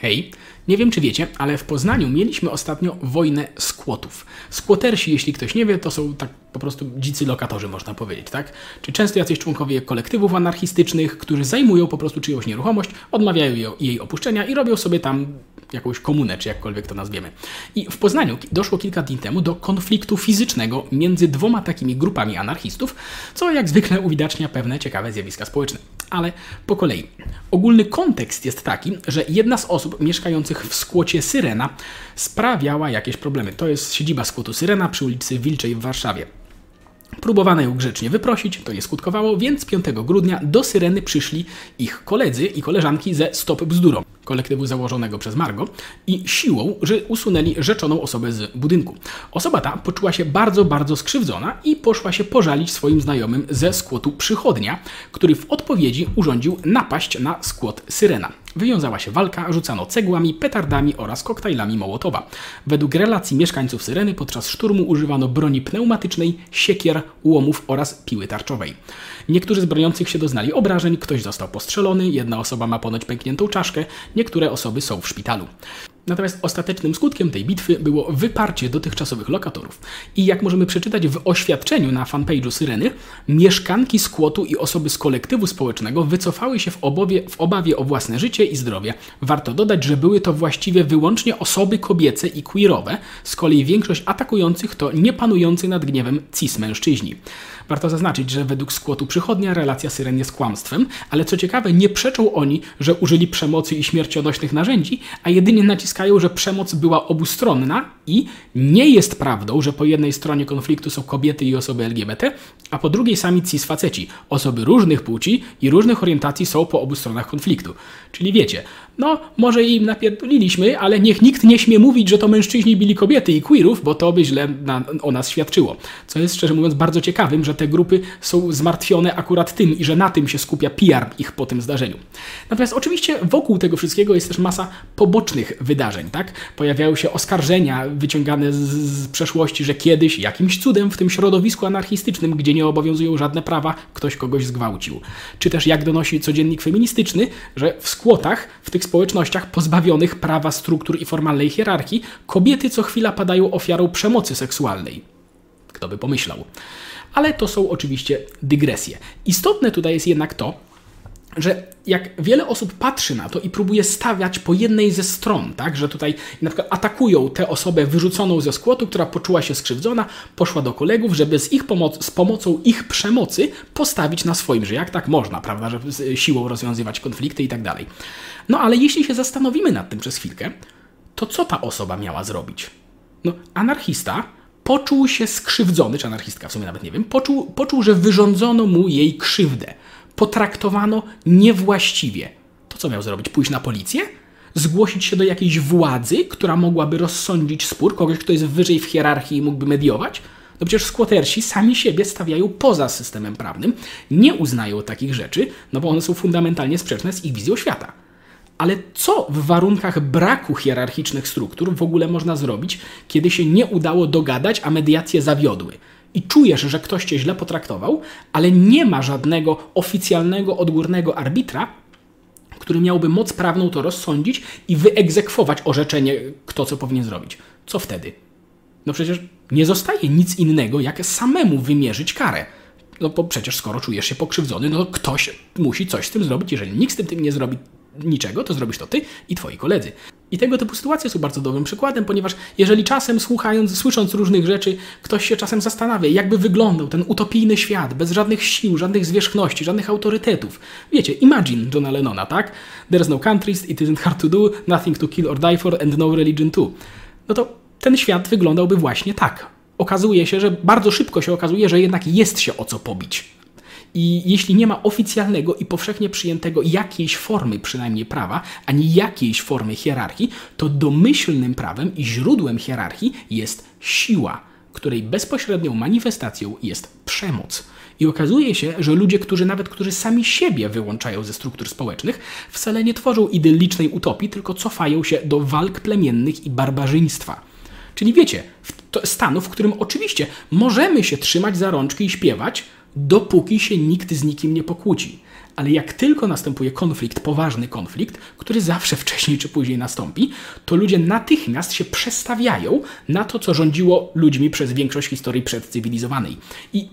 Hej, nie wiem czy wiecie, ale w Poznaniu mieliśmy ostatnio wojnę skłotów. Skłotersi, jeśli ktoś nie wie, to są tak po prostu dzicy lokatorzy, można powiedzieć, tak? Czy często jacyś członkowie kolektywów anarchistycznych, którzy zajmują po prostu czyjąś nieruchomość, odmawiają jej opuszczenia i robią sobie tam jakąś komunę, czy jakkolwiek to nazwiemy. I w Poznaniu doszło kilka dni temu do konfliktu fizycznego między dwoma takimi grupami anarchistów, co jak zwykle uwidacznia pewne ciekawe zjawiska społeczne. Ale po kolei. Ogólny kontekst jest taki, że jedna z osób mieszkających w skłocie Syrena sprawiała jakieś problemy. To jest siedziba skłotu Syrena przy ulicy Wilczej w Warszawie. Próbowano ją grzecznie wyprosić, to nie skutkowało, więc 5 grudnia do Syreny przyszli ich koledzy i koleżanki ze Stop Bzdurą, kolektywu założonego przez Margo, i siłą, że usunęli rzeczoną osobę z budynku. Osoba ta poczuła się bardzo, bardzo skrzywdzona i poszła się pożalić swoim znajomym ze skłotu Przychodnia, który w odpowiedzi urządził napaść na skłot Syrena. Wywiązała się walka, rzucano cegłami, petardami oraz koktajlami Mołotowa. Według relacji mieszkańców Syreny podczas szturmu używano broni pneumatycznej, siekier, łomów oraz piły tarczowej. Niektórzy z broniących się doznali obrażeń, ktoś został postrzelony, jedna osoba ma ponoć pękniętą czaszkę, niektóre osoby są w szpitalu. Natomiast ostatecznym skutkiem tej bitwy było wyparcie dotychczasowych lokatorów. I jak możemy przeczytać w oświadczeniu na fanpage'u Syreny, mieszkanki skłotu i osoby z kolektywu społecznego wycofały się w, obowie, w obawie o własne życie i zdrowie. Warto dodać, że były to właściwie wyłącznie osoby kobiece i queerowe, z kolei większość atakujących to niepanujący nad gniewem cis mężczyźni. Warto zaznaczyć, że według skłotu przychodnia relacja Syren jest kłamstwem, ale co ciekawe, nie przeczą oni, że użyli przemocy i śmiercionośnych narzędzi, a jedynie naciskają, że przemoc była obustronna i nie jest prawdą, że po jednej stronie konfliktu są kobiety i osoby LGBT, a po drugiej sami cis faceci, osoby różnych płci i różnych orientacji są po obu stronach konfliktu. Czyli wiecie, no może im napierdoliliśmy, ale niech nikt nie śmie mówić, że to mężczyźni bili kobiety i queerów, bo to by źle na, o nas świadczyło. Co jest szczerze mówiąc bardzo ciekawym, że te grupy są zmartwione akurat tym i że na tym się skupia PR ich po tym zdarzeniu. Natomiast oczywiście wokół tego wszystkiego jest też masa pobocznych wydarzeń, tak? Pojawiają się oskarżenia wyciągane z, z przeszłości, że kiedyś jakimś cudem w tym środowisku anarchistycznym, gdzie nie obowiązują żadne prawa, ktoś kogoś zgwałcił. Czy też jak donosi codziennik feministyczny, że w skłotach, w tych społecznościach pozbawionych prawa struktur i formalnej hierarchii, kobiety co chwila padają ofiarą przemocy seksualnej. Kto by pomyślał. Ale to są oczywiście dygresje. Istotne tutaj jest jednak to, że jak wiele osób patrzy na to i próbuje stawiać po jednej ze stron, tak, że tutaj na przykład atakują tę osobę wyrzuconą ze skłotu, która poczuła się skrzywdzona, poszła do kolegów, żeby z ich pomoc, z pomocą ich przemocy postawić na swoim, że jak tak można, prawda, że siłą rozwiązywać konflikty i tak dalej. No ale jeśli się zastanowimy nad tym przez chwilkę, to co ta osoba miała zrobić? No, anarchista poczuł się skrzywdzony, czy anarchistka w sumie nawet nie wiem, poczuł, poczuł że wyrządzono mu jej krzywdę potraktowano niewłaściwie. To co miał zrobić? Pójść na policję? Zgłosić się do jakiejś władzy, która mogłaby rozsądzić spór, kogoś, kto jest wyżej w hierarchii i mógłby mediować? No przecież skłotersi sami siebie stawiają poza systemem prawnym, nie uznają takich rzeczy, no bo one są fundamentalnie sprzeczne z ich wizją świata. Ale co w warunkach braku hierarchicznych struktur w ogóle można zrobić, kiedy się nie udało dogadać, a mediacje zawiodły? I czujesz, że ktoś cię źle potraktował, ale nie ma żadnego oficjalnego, odgórnego arbitra, który miałby moc prawną to rozsądzić i wyegzekwować orzeczenie, kto co powinien zrobić. Co wtedy? No przecież nie zostaje nic innego, jak samemu wymierzyć karę. No bo przecież skoro czujesz się pokrzywdzony, no ktoś musi coś z tym zrobić. Jeżeli nikt z tym, tym nie zrobi niczego, to zrobisz to ty i twoi koledzy. I tego typu sytuacje są bardzo dobrym przykładem, ponieważ jeżeli czasem słuchając, słysząc różnych rzeczy, ktoś się czasem zastanawia, jakby wyglądał ten utopijny świat, bez żadnych sił, żadnych zwierzchności, żadnych autorytetów. Wiecie, imagine Johna Lennona, tak? There's no countries, it isn't hard to do, nothing to kill or die for and no religion too. No to ten świat wyglądałby właśnie tak. Okazuje się, że bardzo szybko się okazuje, że jednak jest się o co pobić. I jeśli nie ma oficjalnego i powszechnie przyjętego jakiejś formy przynajmniej prawa, ani jakiejś formy hierarchii, to domyślnym prawem i źródłem hierarchii jest siła, której bezpośrednią manifestacją jest przemoc. I okazuje się, że ludzie, którzy nawet którzy sami siebie wyłączają ze struktur społecznych, wcale nie tworzą idyllicznej utopii, tylko cofają się do walk plemiennych i barbarzyństwa. Czyli wiecie, stanu, w którym oczywiście możemy się trzymać za rączki i śpiewać, dopóki się nikt z nikim nie pokłóci. ale jak tylko następuje konflikt, poważny konflikt, który zawsze wcześniej czy później nastąpi, to ludzie natychmiast się przestawiają na to, co rządziło ludźmi przez większość historii przedcywilizowanej. I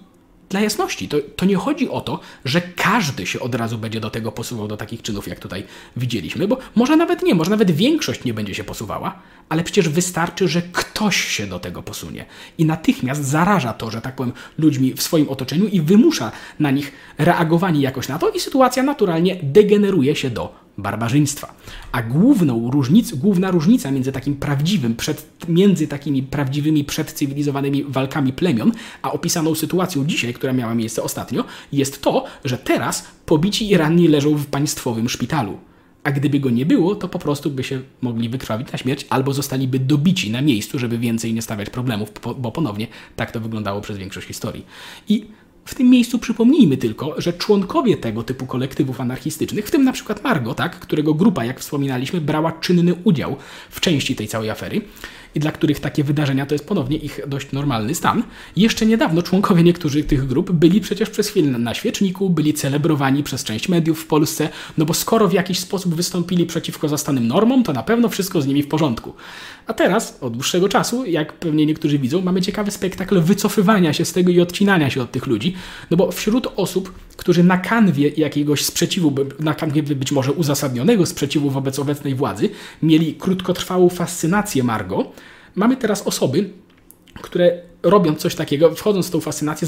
dla jasności, to, to nie chodzi o to, że każdy się od razu będzie do tego posuwał, do takich czynów, jak tutaj widzieliśmy, bo może nawet nie, może nawet większość nie będzie się posuwała, ale przecież wystarczy, że ktoś się do tego posunie. I natychmiast zaraża to, że tak powiem, ludźmi w swoim otoczeniu i wymusza na nich reagowanie jakoś na to i sytuacja naturalnie degeneruje się do barbarzyństwa. A główną różnic, główna różnica między takim prawdziwym, przed, między takimi prawdziwymi przedcywilizowanymi walkami plemion, a opisaną sytuacją dzisiaj, która miała miejsce ostatnio, jest to, że teraz pobici i ranni leżą w państwowym szpitalu. A gdyby go nie było, to po prostu by się mogli wykrwawić na śmierć, albo zostaliby dobici na miejscu, żeby więcej nie stawiać problemów, bo ponownie tak to wyglądało przez większość historii. I w tym miejscu przypomnijmy tylko, że członkowie tego typu kolektywów anarchistycznych, w tym na przykład Margo, tak, którego grupa, jak wspominaliśmy, brała czynny udział w części tej całej afery, i dla których takie wydarzenia to jest ponownie ich dość normalny stan. Jeszcze niedawno członkowie niektórych tych grup byli przecież przez chwilę na świeczniku, byli celebrowani przez część mediów w Polsce, no bo skoro w jakiś sposób wystąpili przeciwko zastanym normom, to na pewno wszystko z nimi w porządku. A teraz, od dłuższego czasu, jak pewnie niektórzy widzą, mamy ciekawy spektakl wycofywania się z tego i odcinania się od tych ludzi, no bo wśród osób, którzy na kanwie jakiegoś sprzeciwu, na kanwie być może uzasadnionego sprzeciwu wobec obecnej władzy, mieli krótkotrwałą fascynację Margo, mamy teraz osoby, które robiąc coś takiego, wchodząc w tą fascynację,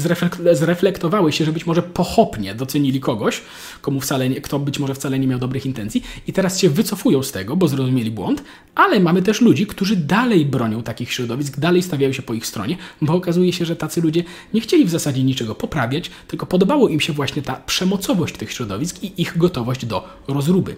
zreflektowały się, że być może pochopnie docenili kogoś, komu wcale nie, kto być może wcale nie miał dobrych intencji i teraz się wycofują z tego, bo zrozumieli błąd, ale mamy też ludzi, którzy dalej bronią takich środowisk, dalej stawiają się po ich stronie, bo okazuje się, że tacy ludzie nie chcieli w zasadzie niczego poprawiać, tylko podobało im się właśnie ta przemocowość tych środowisk i ich gotowość do rozruby.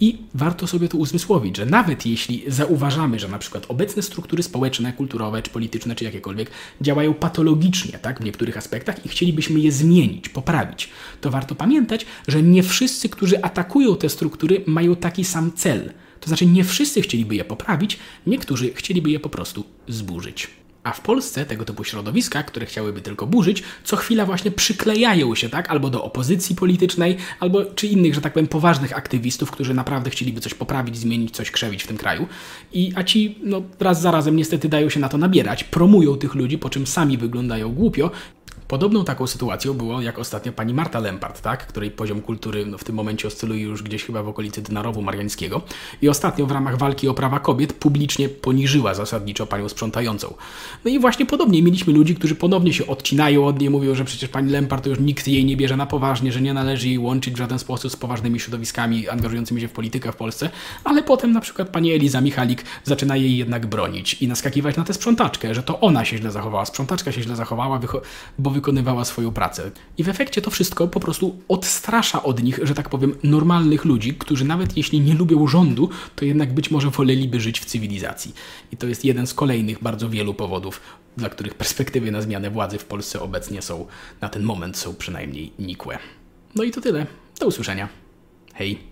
I warto sobie to uzmysłowić, że nawet jeśli zauważamy, że na przykład obecne struktury społeczne, kulturowe, czy polityczne, czy jakiekolwiek działają patologicznie tak, w niektórych aspektach i chcielibyśmy je zmienić, poprawić, to warto pamiętać, że nie wszyscy, którzy atakują te struktury, mają taki sam cel. To znaczy, nie wszyscy chcieliby je poprawić, niektórzy chcieliby je po prostu zburzyć. A w Polsce tego typu środowiska, które chciałyby tylko burzyć, co chwila właśnie przyklejają się, tak, albo do opozycji politycznej, albo czy innych, że tak powiem, poważnych aktywistów, którzy naprawdę chcieliby coś poprawić, zmienić, coś krzewić w tym kraju. I, a ci, no, raz za razem niestety dają się na to nabierać, promują tych ludzi, po czym sami wyglądają głupio Podobną taką sytuacją było jak ostatnio pani Marta Lempart, tak? której poziom kultury no, w tym momencie oscyluje już gdzieś chyba w okolicy Dynarowu Mariańskiego i ostatnio w ramach walki o prawa kobiet publicznie poniżyła zasadniczo panią sprzątającą. No i właśnie podobnie mieliśmy ludzi, którzy ponownie się odcinają od niej, mówią, że przecież pani Lempart to już nikt jej nie bierze na poważnie, że nie należy jej łączyć w żaden sposób z poważnymi środowiskami angażującymi się w politykę w Polsce, ale potem na przykład pani Eliza Michalik zaczyna jej jednak bronić i naskakiwać na tę sprzątaczkę, że to ona się źle zachowała, sprzątaczka się źle zachowała, bo wykonywała swoją pracę. I w efekcie to wszystko po prostu odstrasza od nich, że tak powiem, normalnych ludzi, którzy nawet jeśli nie lubią rządu, to jednak być może woleliby żyć w cywilizacji. I to jest jeden z kolejnych bardzo wielu powodów, dla których perspektywy na zmianę władzy w Polsce obecnie są, na ten moment są przynajmniej nikłe. No i to tyle. Do usłyszenia. Hej.